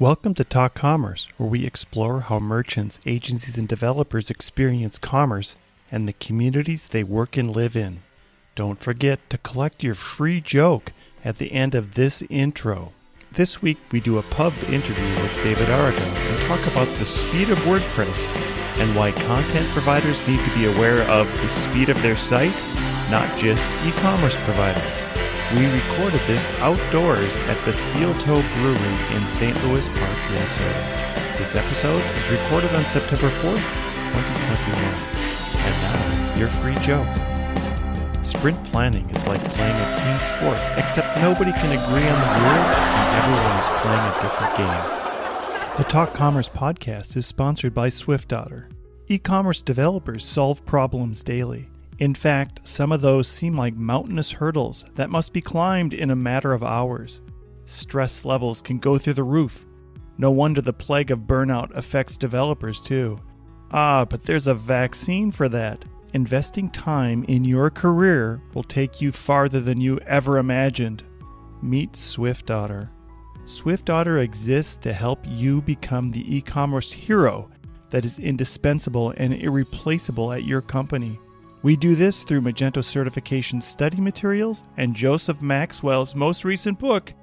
Welcome to Talk Commerce, where we explore how merchants, agencies, and developers experience commerce and the communities they work and live in. Don't forget to collect your free joke at the end of this intro. This week, we do a pub interview with David Arago and talk about the speed of WordPress and why content providers need to be aware of the speed of their site, not just e commerce providers. We recorded this outdoors at the Steel Toe Brewery in St. Louis Park, Minnesota. This episode was recorded on September 4th, 2021. And now, your free joke. Sprint planning is like playing a team sport, except nobody can agree on the rules and everyone is playing a different game. The Talk Commerce podcast is sponsored by SwiftOtter. E commerce developers solve problems daily. In fact, some of those seem like mountainous hurdles that must be climbed in a matter of hours. Stress levels can go through the roof. No wonder the plague of burnout affects developers too. Ah, but there's a vaccine for that. Investing time in your career will take you farther than you ever imagined. Meet SwiftOtter. SwiftOtter exists to help you become the e commerce hero that is indispensable and irreplaceable at your company. We do this through Magento certification study materials and Joseph Maxwell's most recent book,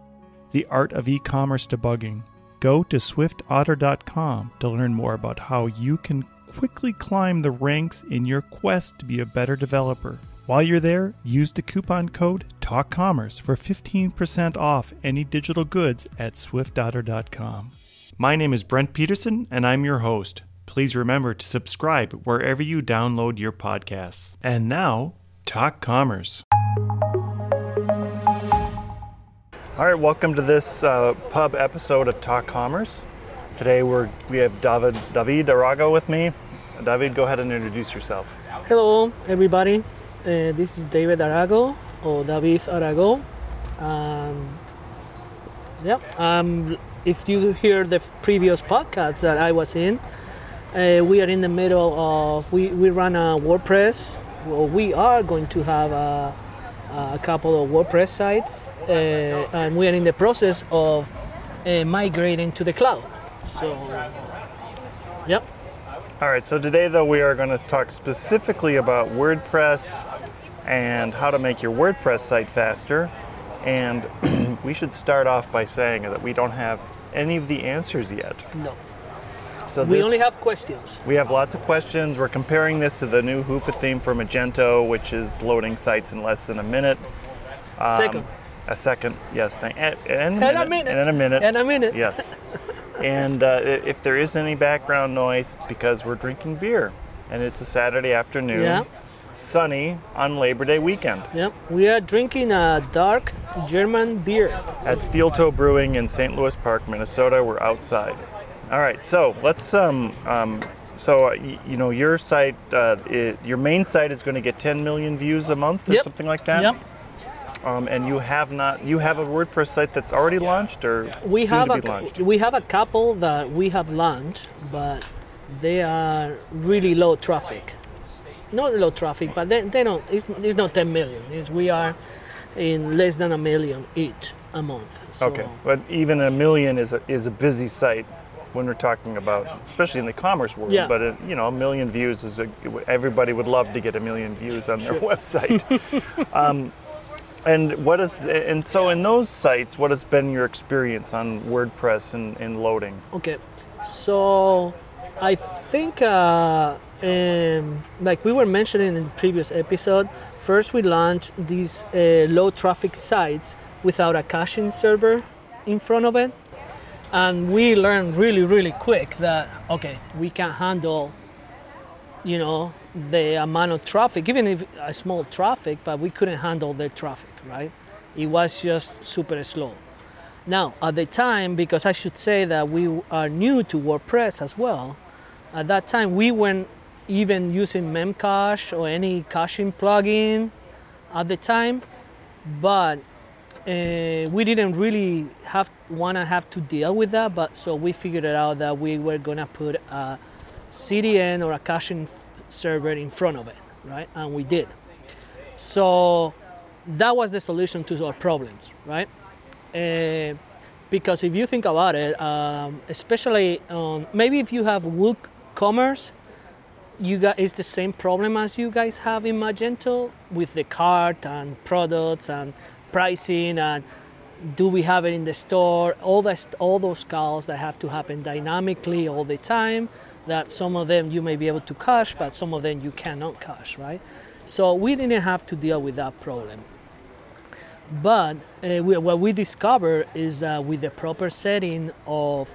The Art of E-commerce Debugging. Go to swiftotter.com to learn more about how you can quickly climb the ranks in your quest to be a better developer. While you're there, use the coupon code TALKCommerce for 15% off any digital goods at swiftotter.com. My name is Brent Peterson, and I'm your host. Please remember to subscribe wherever you download your podcasts. And now, Talk Commerce. All right, welcome to this uh, pub episode of Talk Commerce. Today we're we have David David Arago with me. David, go ahead and introduce yourself. Hello, everybody. Uh, this is David Arago or David Arago. Um, yeah, um, if you hear the previous podcast that I was in, uh, we are in the middle of we, we run a WordPress. Well, we are going to have a, a couple of WordPress sites, uh, and we are in the process of uh, migrating to the cloud. So, yep. All right, so today though we are going to talk specifically about WordPress and how to make your WordPress site faster. And we should start off by saying that we don't have any of the answers yet. No. So We this- only have questions. We have lots of questions. We're comparing this to the new Hyvä theme for Magento, which is loading sites in less than a minute. Um, Second. A second, yes. Thank, and, and, And a minute. And a minute. And a minute. Yes. and uh, if there is any background noise, it's because we're drinking beer. And it's a Saturday afternoon, Yeah. sunny on Labor Day weekend Yep. We are drinking a dark German beer. at Steel Toe Brewing in St. Louis Park, Minnesota. We're outside. All right, so let's. Um, um, so uh, y- you know your site, uh, i your main site is going to get 10 million views a month or Yep. something like that. Yep. Um, and you have not. You have a WordPress site that's already launched or We soon have to a be launched. we have a couple that we have launched, but they are really low traffic. Not low traffic, but they, they don't. It's, it's not 10 million. It's, we are in less than a million each a month. So, Okay, but even a million is a, is a busy site when we're talking about, especially in the commerce world. Yeah. But uh you know, a million views is a, everybody would love to get a million views on their website. um, and what is and so in those sites, what has been your experience on WordPress and, and loading? Okay, so I think, uh, um, like we were mentioning in the previous episode, first we launched these uh, low traffic sites without a caching server in front of it. And we learned really, really quick that, okay, we can handle, you know, the amount of traffic, even if a small traffic, but we couldn't handle the traffic, right? It was just super slow. Now, at the time, because I should say that we are new to WordPress as well, at that time we weren't even using Memcache or any caching plugin at the time, but uh, we didn't really have want to have to deal with that. But so we figured out that we were gonna put a CDN or a caching server in front of it, right? And we did. So that was the solution to our problems, right? Uh, because if you think about it, um, especially on maybe if you have WooCommerce, you got it's the same problem as you guys have in Magento with the cart and products and pricing and do we have it in the store? All that all those calls that have to happen dynamically all the time that some of them you may be able to cache but some of them you cannot cache right? So we didn't have to deal with that problem. But uh, we, what we discovered is that with the proper setting of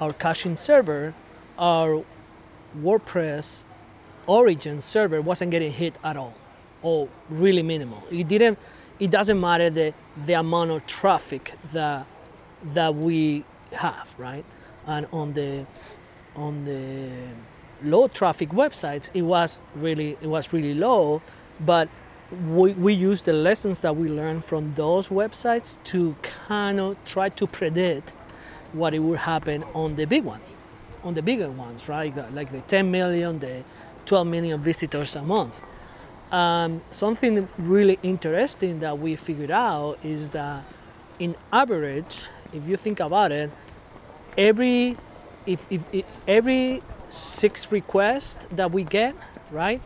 our caching server our wordpress origin server wasn't getting hit at all or really minimal. It didn't it doesn't matter the, the amount of traffic that that we have, right? And on the on the low traffic websites, it was really it was really low, but we, we use the lessons that we learned from those websites to kind of try to predict what it would happen on the big one, on the bigger ones, right? Like the 10 million, the 12 million visitors a month. Um, something really interesting that we figured out is that in average, if you think about it, every if, if, if every six requests that we get, right,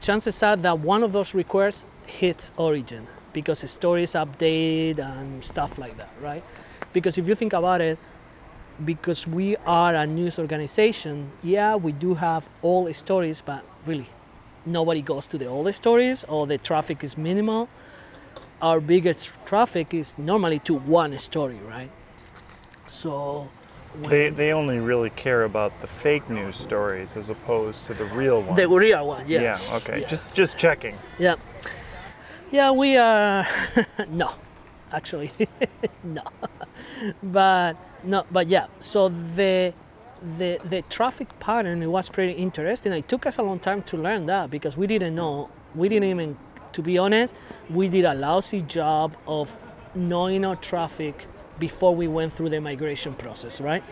chances are that one of those requests hits origin because stories update and stuff like that, right? Because if you think about it, because we are a news organization, yeah, we do have all stories, but really nobody goes to the old stories or the traffic is minimal. Our biggest traffic is normally to one story, right? So they, they only really care about the fake news stories as opposed to the real ones. The real one, yes. Yeah, okay. Yes. Just just checking. Yeah. Yeah, we uh, are no. Actually no. but no, but yeah. So the the the traffic pattern it was pretty interesting. It took us a long time to learn that because we didn't know. We didn't even, to be honest, we did a lousy job of knowing our traffic before we went through the migration process, right?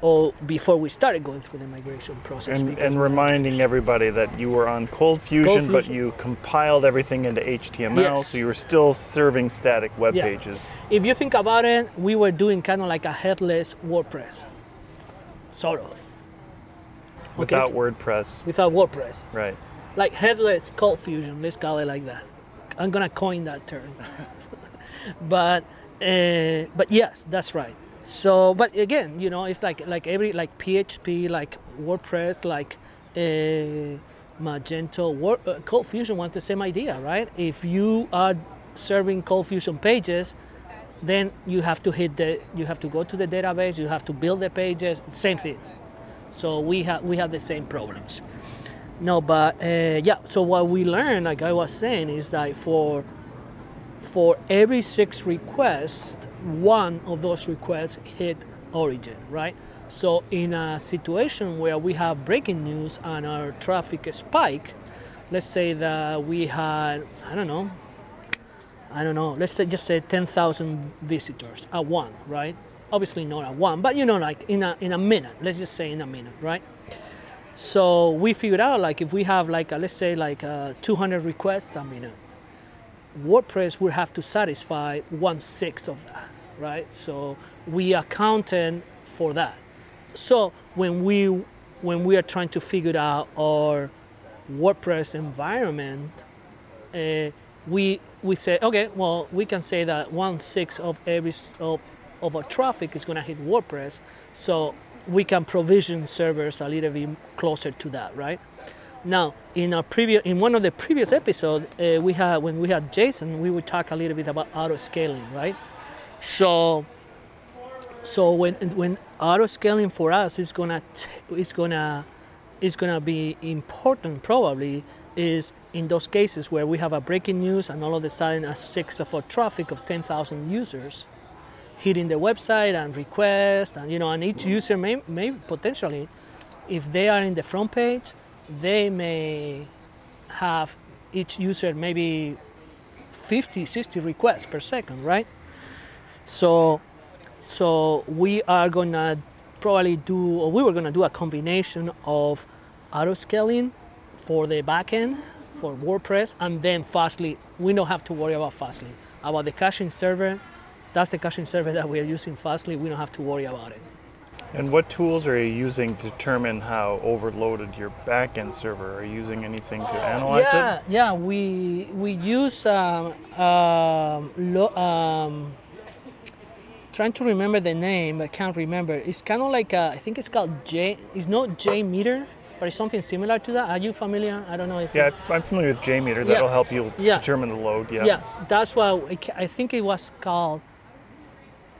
Or before we started going through the migration process. And, and we had to reminding everybody that you were on Cold Fusion, but Fusion. you compiled everything into HTML, Yes. so you were still serving static web Yeah. pages. If you think about it, we were doing kind of like a headless WordPress, sort of. Without Okay. WordPress. Without WordPress. Right. like headless cold fusion let's call it like that i'm gonna coin that term but uh, but yes that's right so but again you know it's like like every like php like wordpress like uh, magento Word, uh, cold fusion wants the same idea right if you are serving cold fusion pages then you have to hit the you have to go to the database you have to build the pages same thing so we have we have the same problems no, but uh, yeah. So what we learned, like I was saying, is that for for every six requests, one of those requests hit origin, right? So in a situation where we have breaking news and our traffic spike, let's say that we had I don't know, I don't know, let's say just say ten thousand visitors at one, right? Obviously not at one, but you know, like in a in a minute. Let's just say in a minute, right? So we figured out like if we have like a, let's say like uh, 200 requests a minute, WordPress would have to satisfy one sixth of that, right? So we accounted for that. So when we when we are trying to figure out our WordPress environment, uh, we we say okay, well we can say that one sixth of every of, of our traffic is going to hit WordPress, so we can provision servers a little bit closer to that, right? Now, in our previous, in one of the previous episodes, uh, we had when we had Jason, we would talk a little bit about auto scaling, right? So, so when when auto scaling for us is gonna t- is gonna is gonna be important probably is in those cases where we have a breaking news and all of a sudden a six of our traffic of 10,000 users hitting the website and request and you know and each mm. user may, may potentially if they are in the front page they may have each user maybe 50 60 requests per second right? So so we are gonna probably do or we were gonna do a combination of auto scaling for the backend for WordPress and then Fastly. We don't have to worry about Fastly. About the caching server, that's the caching server that we are using Fastly. We don't have to worry about it. And what tools are you using to determine how overloaded your backend server? Are you using anything to analyze yeah, it? yeah. We we use um, um, lo- um, trying to remember the name. I can't remember. It's kind of like a, I think it's called J. It's not JMeter, but it's something similar to that. Are you familiar? I don't know if. Yeah, I'm familiar with JMeter. That'll help you yeah. determine the load. Yeah. Yeah, that's why I think it was called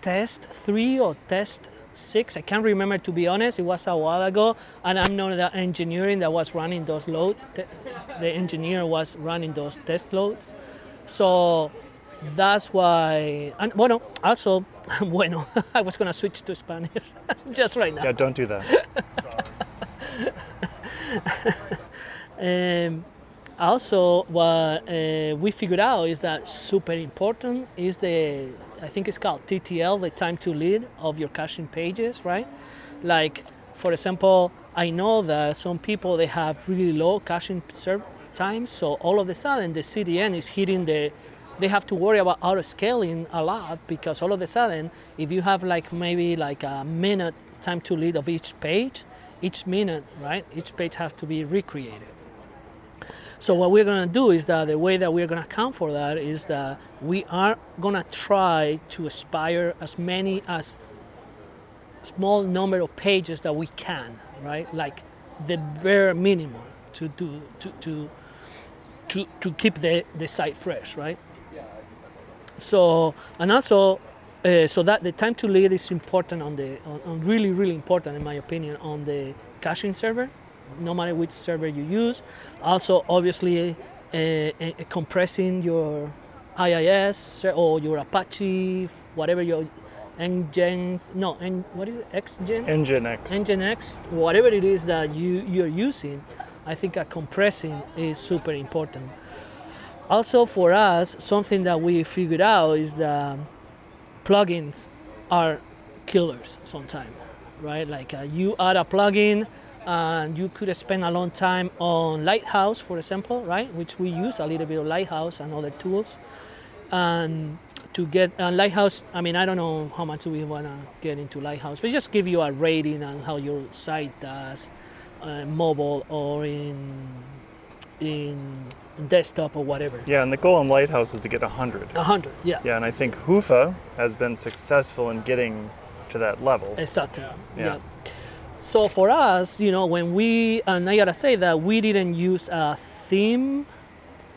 Test Three or Test Six. I can't remember to be honest. It was a while ago, and I'm not the engineering that was running those load. Te- the engineer was running those test loads, so that's why. And bueno, also bueno, I was gonna switch to Spanish just right now. Yeah, don't do that. Um, also, what uh, we figured out is that super important is the, I think it's called TTL, the time to lead of your caching pages, right? Like, for example, I know that some people they have really low caching serve times, so all of a sudden the CDN is hitting the. They have to worry about auto scaling a lot because all of a sudden, if you have like maybe like a minute time to lead of each page, each minute, right? Each page has to be recreated. So what we're gonna do is that the way that we're gonna account for that is that we are gonna try to aspire as many as small number of pages that we can, right? Like the bare minimum to do to to to, to keep the, the site fresh, right? So and also uh, so that the time to lead is important on the on, on really really important in my opinion on the caching server no matter which server you use. Also obviously uh, uh, compressing your iis or your apache whatever your ngens no and what is it xgen Nginx. nginx whatever it is that you you're using i think a compressing is super important also for us something that we figured out is that plugins are killers sometimes right? Like uh, you add a plugin and you could spend a long time on lighthouse for example right? Which we use a little bit of lighthouse and other tools. And to get uh, lighthouse i mean i don't know how much we want to get into lighthouse but just give you a rating on how your site does uh, mobile or in in desktop or whatever Yeah, and the goal in Lighthouse is to get 100. 100 yeah Yeah, and I think Hyvä has been successful in getting to that level. Exactly. Yeah. So for us, you know, when we and I gotta say that we didn't use a theme,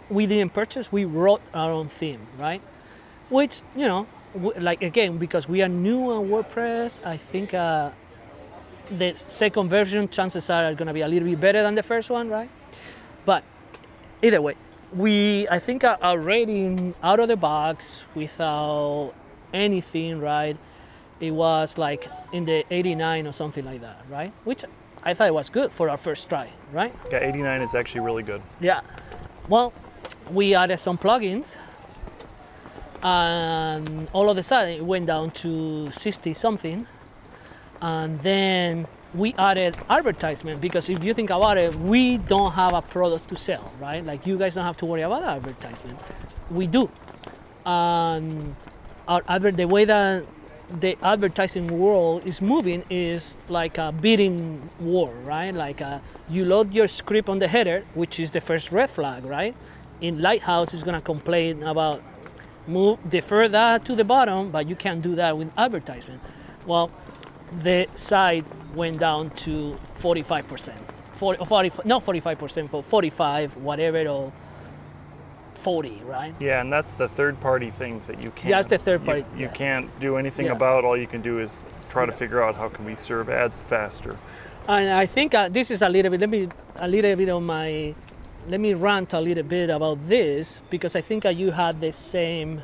we didn't purchase. We wrote our own theme, right? Which you know, like again, because we are new on WordPress, I think uh, the second version chances are gonna be a little bit better than the first one, right? But either way, we I think our rating out of the box without anything, right? It was like in the 89 or something like that, right? Which I thought it was good for our first try, right? Yeah, 89 is actually really good. Yeah. Well, we added some plugins, and all of a sudden it went down to 60 something, and then we added advertisement because if you think about it, we don't have a product to sell, right? Like you guys don't have to worry about advertisement. We do. And our the way that the advertising world is moving is like a bidding war, right? Like uh you load your script on the header, which is the first red flag, right? In Lighthouse, is gonna complain about move defer that to the bottom, but you can't do that with advertisement. Well, the site went down to 45%, 40, 40 not 45%, for 45, whatever, or 40, right? Yeah, and that's the third party things that you can't. that's the third party. You, yeah. can't do anything Yeah. about. All you can do is try to figure out how can we serve ads faster. And I think uh, this is a little bit. Let me a little bit on my. Let me rant a little bit about this because I think uh, you had the same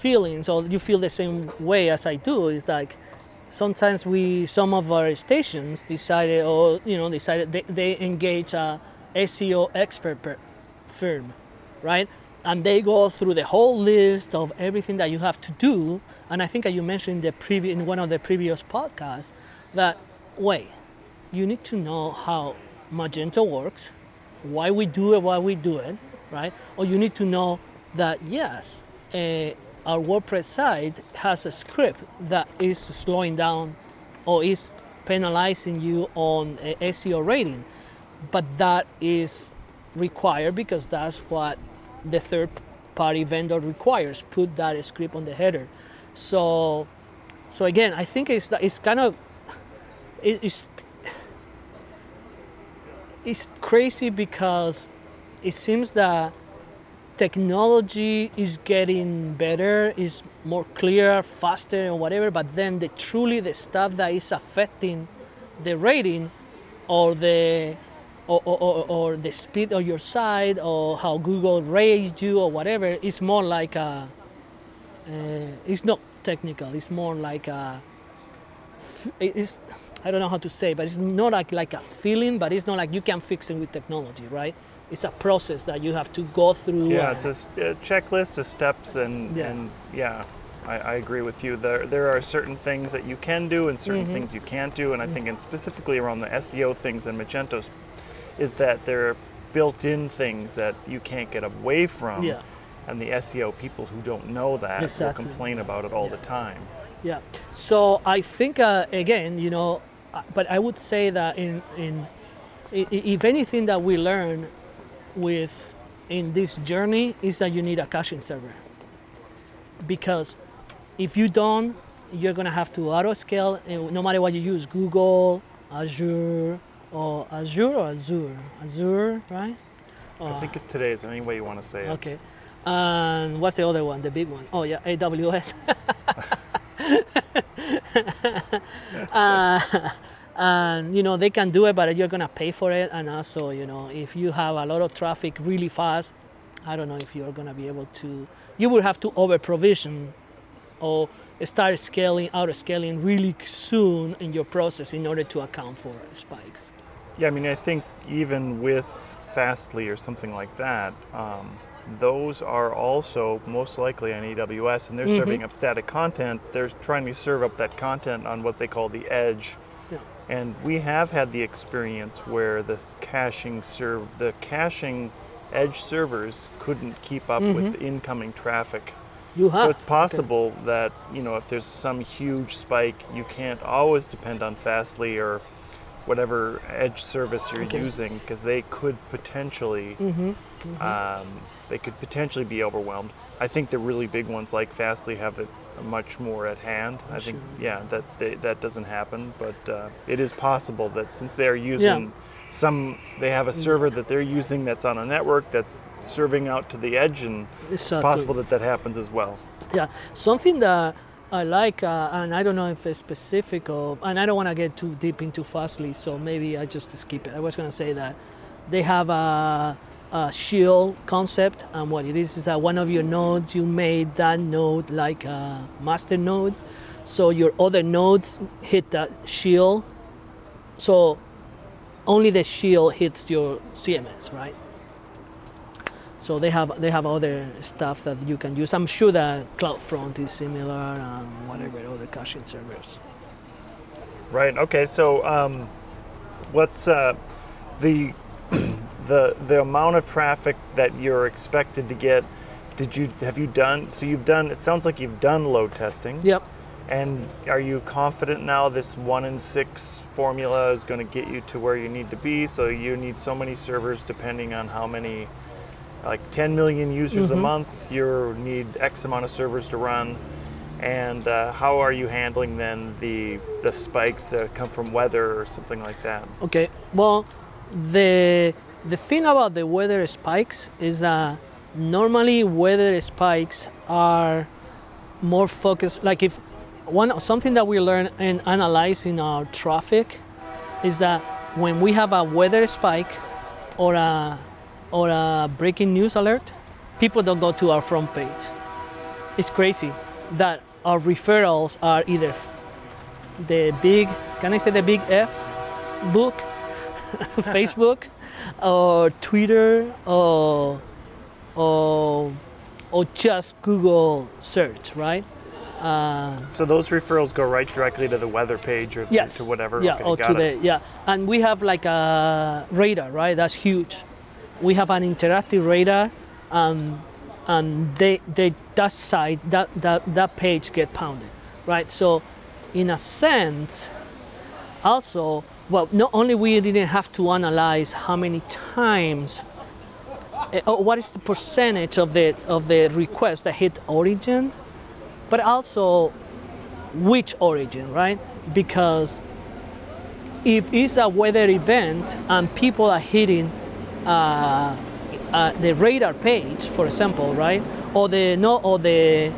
feelings or you feel the same way as I do. Is like sometimes we some of our stations decided or you know decided they, they engage a SEO expert per- firm, right? And they go through the whole list of everything that you have to do. And I think that you mentioned in the previous in one of the previous podcasts that wait, you need to know how Magento works, why we do it, why we do it, right? Or you need to know that yes, uh, our WordPress site has a script that is slowing down or is penalizing you on eh, a SEO rating, but that is required because that's what the third party vendor requires. Put that script on the header. So, so again, I think it's it's kind of it's it's crazy because it seems that technology is getting better, is more clear, faster, and whatever. But then the truly the stuff that is affecting the rating or the or, or, or, the speed of your site or how Google rates you or whatever is more like a uh, it's not technical it's more like a it's I don't know how to say but it's not like like a feeling but it's not like you can fix it with technology right it's a process that you have to go through yeah it's a, a, checklist of steps and yeah, and yeah I, I, agree with you there there are certain things that you can do and certain mm-hmm. things you can't do and I think and specifically around the SEO things and Magento's is that there are built-in things that you can't get away from. Yeah. And the SEO people who don't know that exactly. will complain about it all yeah. the time. Yeah. So I think uh, again, you know, uh, but I would say that in in if anything that we learn with in this journey is that you need a caching server because if you don't you're going to have to auto scale no matter what you use google azure or Azure or Azure? Azure, right? I think today is any way you want to say it. Okay. And what's the other one? The big one? Oh yeah, AWS. uh, and you know they can do it, but you're gonna pay for it. And also, you know, if you have a lot of traffic really fast, I don't know if you're gonna be able to. You will have to over provision or start scaling, out scaling really soon in your process in order to account for spikes. Yeah, I mean, I think even with Fastly or something like that, um, those are also most likely on AWS, and they're mm-hmm. serving up static content. They're trying to serve up that content on what they call the edge. Yeah. And we have had the experience where the caching serve the caching edge servers couldn't keep up mm-hmm. with incoming traffic. So it's possible okay. that you know if there's some huge spike, you can't always depend on Fastly or whatever edge service you're okay. using because they could potentially mm-hmm. Mm-hmm. Um, they could potentially be overwhelmed. I think the really big ones like Fastly have it much more at hand. I think yeah that they, that doesn't happen, but uh, it is possible that since they're using yeah. some, they have a server that they're using that's on a network that's serving out to the edge, and it's, it's possible that that happens as well. Yeah, something that I like, uh, and I don't know if it's specific, or, and I don't want to get too deep into Fastly, so maybe I just skip it. I was going to say that they have a, a, shield concept, and what it is is that one of your nodes, you made that node like a master node, so your other nodes hit that shield, so only the shield hits your CMS, right? So they have they have other stuff that you can use. I'm sure that CloudFront is similar and whatever other caching servers. Right. Okay. So um, what's uh, the the the amount of traffic that you're expected to get? Did you have you done? So you've done. It sounds like you've done load testing. Yep. And are you confident now this one in six formula is going to get you to where you need to be? So you need so many servers depending on how many like 10 million users mm-hmm. a month, you need X amount of servers to run. And uh, how are you handling then the the spikes that come from weather or something like that? Okay, well, the the thing about the weather spikes is that normally weather spikes are more focused. Like if one something that we learn in analyzing our traffic is that when we have a weather spike or a or a breaking news alert, people don't go to our front page. It's crazy that our referrals are either the big, can I say the big F book, Facebook, or Twitter, or, or, or just Google search, right? Uh, so those referrals go right directly to the weather page or yes, to whatever. Yeah, okay, or to the yeah, and we have like a radar, right? That's huge we have an interactive radar um, and they they that site that that that page get pounded, right? So, in a sense, also, well, not only we didn't have to analyze how many times, uh, what is the percentage of the of the requests that hit origin, but also which origin, right? Because if it's a weather event and people are hitting uh, uh, the radar page, for example, right, or the no, or the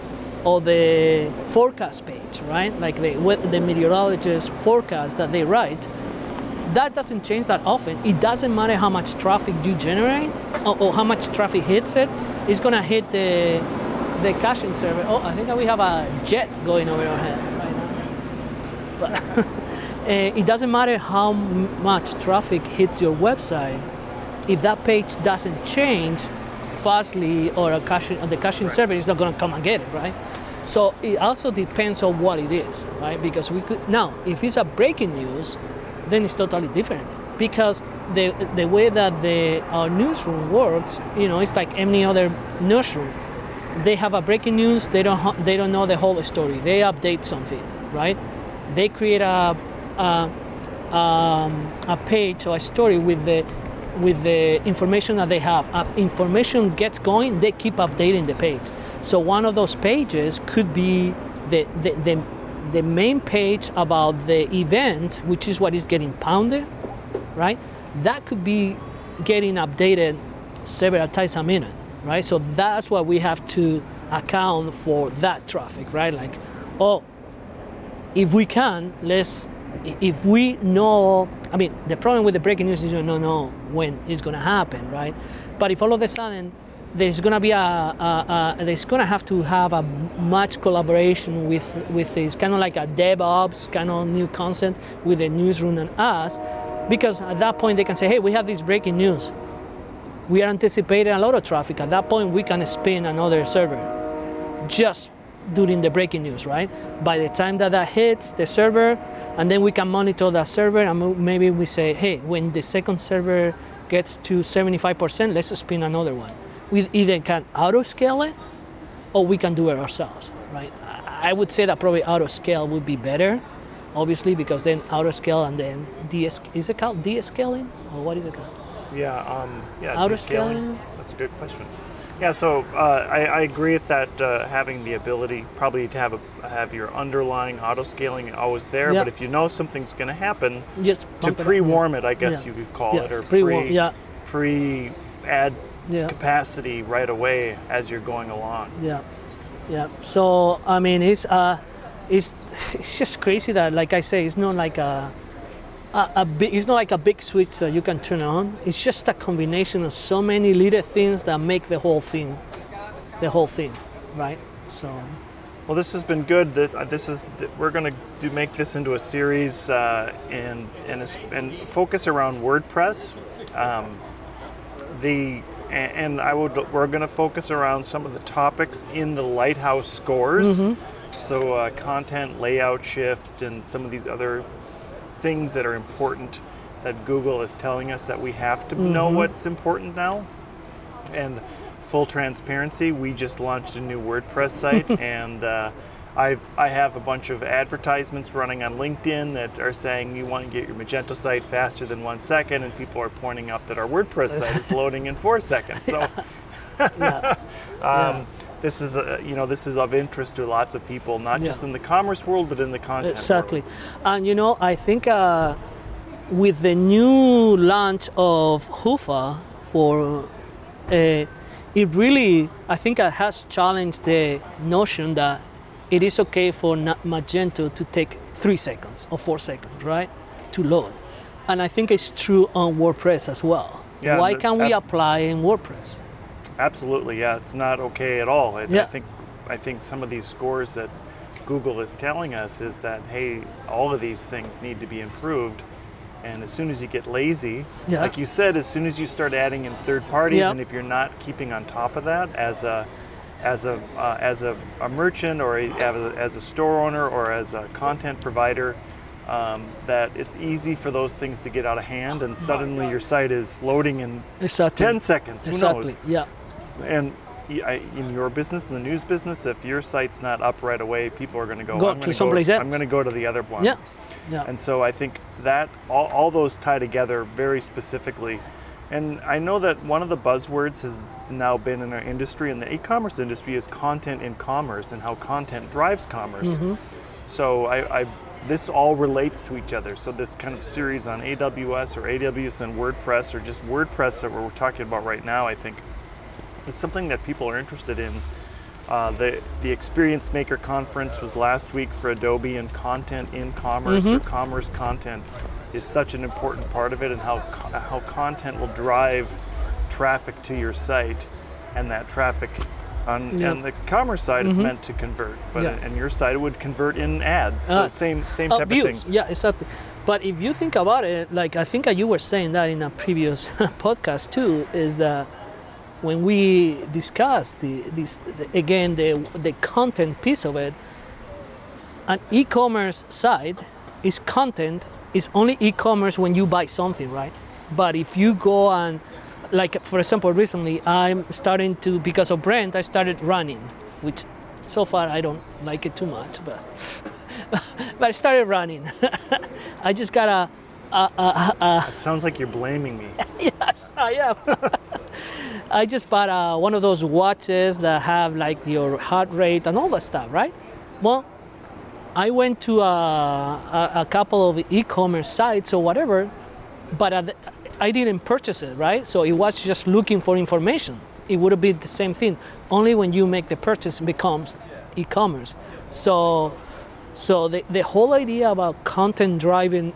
or the forecast page, right, like the the meteorologist forecast that they write, that doesn't change that often. It doesn't matter how much traffic you generate or, or how much traffic hits it. It's gonna hit the the caching server. Oh, I think we have a jet going over our head right now. But uh, it doesn't matter how much traffic hits your website. If that page doesn't change, Fastly or a caching, the caching server is not going to come and get it, right? So it also depends on what it is, right? Because we could now, if it's a breaking news, then it's totally different because the the way that the newsroom works, you know, it's like any other newsroom. They have a breaking news. They don't ha- they don't know the whole story. They update something, right? They create a a, um, a page or a story with the with the information that they have. As information gets going, they keep updating the page. So one of those pages could be the the, the, the main page about the event, which is what is getting pounded, right? That could be getting updated several times a minute, right? So that's what we have to account for that traffic, right? Like, oh, if we can, let's if we know i mean the problem with the breaking news is you don't know when it's going to happen right but if all of a sudden there's going to be a, a, a there's going to have to have a much collaboration with with this kind of like a devops kind of new concept with the newsroom and us because at that point they can say hey we have this breaking news we are anticipating a lot of traffic at that point we can spin another server just during the breaking news, right? By the time that that hits the server, and then we can monitor that server, and maybe we say, hey, when the second server gets to 75%, let's spin another one. We either can auto scale it, or we can do it ourselves, right? I would say that probably auto scale would be better, obviously, because then auto scale and then de-es- is it called de-escaling, or what is it called? Yeah, um, yeah. Descaling. scaling? That's a good question. Yeah, so uh, I, I agree with that. Uh, having the ability, probably to have a, have your underlying auto scaling always there. Yeah. But if you know something's going to happen, Just to pump it pre-warm it, I guess Yeah. you could call Yes, it, or pre-warm, pre, yeah. pre add Yeah. capacity right away as you're going along. Yeah, yeah. So I mean, it's uh, it's it's just crazy that, like I say, it's not like a a, a big. It's not like a big switch that you can turn on. It's just a combination of so many little things that make the whole thing, the whole thing, right? So Well, this has been good. That uh, this is we're going to do make this into a series uh, and and and focus around WordPress. Um, the and I would we're going to focus around some of the topics in the Lighthouse scores. So uh, content layout shift and some of these other things that are important that Google is telling us that we have to know what's important now. And full transparency, we just launched a new WordPress site, and uh, I've I have a bunch of advertisements running on LinkedIn that are saying you want to get your Magento site faster than one second, and people are pointing out that our WordPress site is loading in four seconds. So. yeah, Um, This is, uh, you know, this is of interest to lots of people, not Yeah. just in the commerce world, but in the content exactly. world. And you know, I think uh, with the new launch of Hyvä for uh, it really, I think it has challenged the notion that it is okay for Magento to take three seconds or four seconds, right, to load. And I think it's true on WordPress as well. Yeah, Why can't we ab- apply in WordPress? Absolutely, yeah, it's not okay at all. I, I think, I think some of these scores that Google is telling us is that hey, all of these things need to be improved. And as soon as you get lazy, Yeah. like you said, as soon as you start adding in third parties, Yeah. and if you're not keeping on top of that as a as a uh, as a, a merchant or a, as a- as a store owner or as a content provider, um, that it's easy for those things to get out of hand, and suddenly your site is loading in Exactly. 10 seconds. Who exactly. knows? Yeah. And in your business, in the news business, if your site's not up right away, people are going to go. Go I'm to someplace else." I'm going to go to the other one. Yeah. Yeah. And so I think that all, all those tie together very specifically. And I know that one of the buzzwords has now been in our industry, and the e-commerce industry, is content in commerce and how content drives commerce. Mm-hmm. So I, I this all relates to each other. So this kind of series on AWS or AWS and WordPress or just WordPress that we're talking about right now, I think, is something that people are interested in. Uh, the the Experience Maker conference was last week for Adobe, and content in commerce or commerce content is such an important part of it, and how how content will drive traffic to your site, and that traffic on, on the commerce side is meant to convert, but Yeah. and your side would convert in ads. So Ads. same same Uh, type of things. Yeah, exactly. But if you think about it, like I think you were saying that in a previous podcast too, is that when we discussed the this the, again the the content piece of it, an e-commerce site is content is only e-commerce when you buy something, right? But if you go and like for example, recently I'm starting to because of Brent, I started running, which so far I don't like it too much, but but I started running. I just got a, a, a, a, It sounds like you're blaming me. yes, I am. I just bought uh, one of those watches that have like your heart rate and all that stuff, right? Well, I went to uh, a, a couple of e-commerce sites or whatever, but the, I didn't purchase it, right? So it was just looking for information. It would been the same thing. Only when you make the purchase becomes e-commerce. So, so the, the whole idea about content driving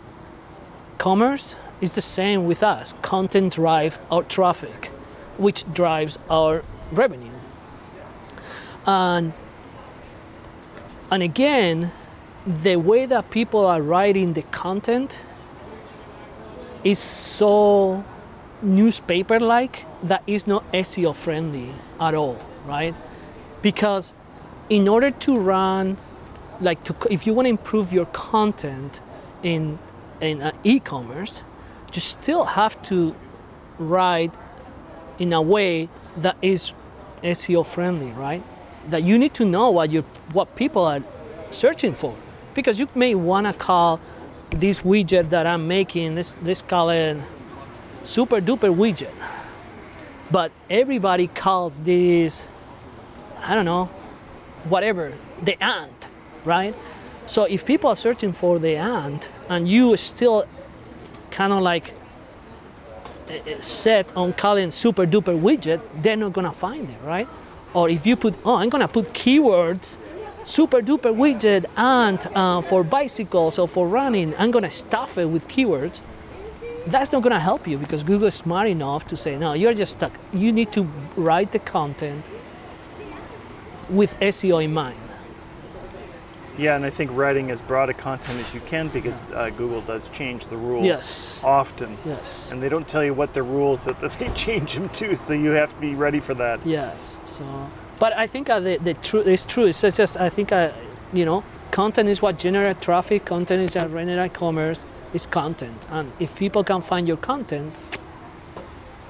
commerce is the same with us. Content drive our traffic, which drives our revenue. And and again, the way that people are writing the content is so newspaper like that is not SEO friendly at all, right? Because in order to run like to if you want to improve your content in in uh, e-commerce, you still have to write in a way that is SEO friendly, right? That you need to know what you what people are searching for, because you may want to call this widget that I'm making. Let's let's call it super duper widget, but everybody calls this I don't know whatever the ant, right? So if people are searching for the ant and you still kind of like eh, eh, set on calling super duper widget, they're not gonna find it, right? Or if you put, oh, I'm gonna put keywords, super duper widget and uh, for bicycles or for running, I'm gonna stuff it with keywords. That's not gonna help you because Google is smart enough to say, no, you're just stuck. You need to write the content with SEO in mind. Yeah, and I think writing as broad a content as you can because uh, Google does change the rules Yes. often. Yes. And they don't tell you what the rules that, that they change them to, so you have to be ready for that. Yes. So, but I think uh, the the truth is true. It's just I think uh, you know content is what generates traffic. Content is what generates commerce. It's content, and if people can find your content,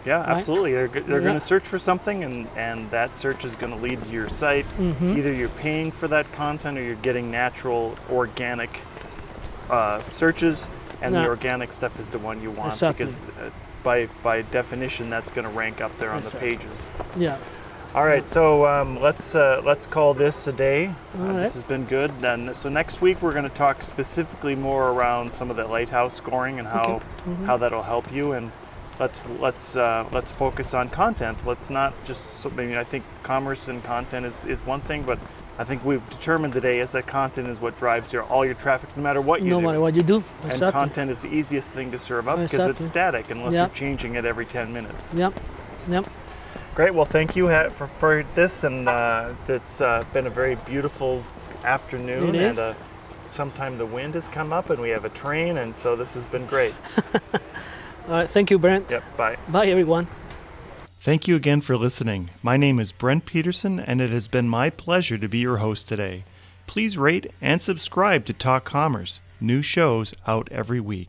Yeah, Right? absolutely. They're, they're Yeah. going to search for something, and, and that search is going to lead to your site. Mm-hmm. Either you're paying for that content or you're getting natural, organic uh, searches, and the organic stuff is the one you want Exactly. because uh, by, by definition, that's going to rank up there on Exactly. the pages. yeah. All right, so um, let's uh, let's call this a day. Uh, right. This has been good. Then, so next week we're going to talk specifically more around some of the lighthouse scoring and how Mm-hmm. how that'll help you. And let's let's uh, let's focus on content. Let's not just. So, I mean, I think commerce and content is, is one thing, but I think we've determined today is that content is what drives your all your traffic, no matter what you no do. matter what you do. and content is the easiest thing to serve up because Exactly. it's static unless Yeah. you're changing it every 10 minutes. Yep. Yep. Great. Well, thank you for, for this, and uh, it's uh, been a very beautiful afternoon. It and uh, sometime the wind has come up, and we have a train, and so this has been great. All right. Thank you, Brent. yep. Bye. Bye, everyone. Thank you again for listening. My name is Brent Peterson, and it has been my pleasure to be your host today. Please rate and subscribe to Talk Commerce. New shows out every week.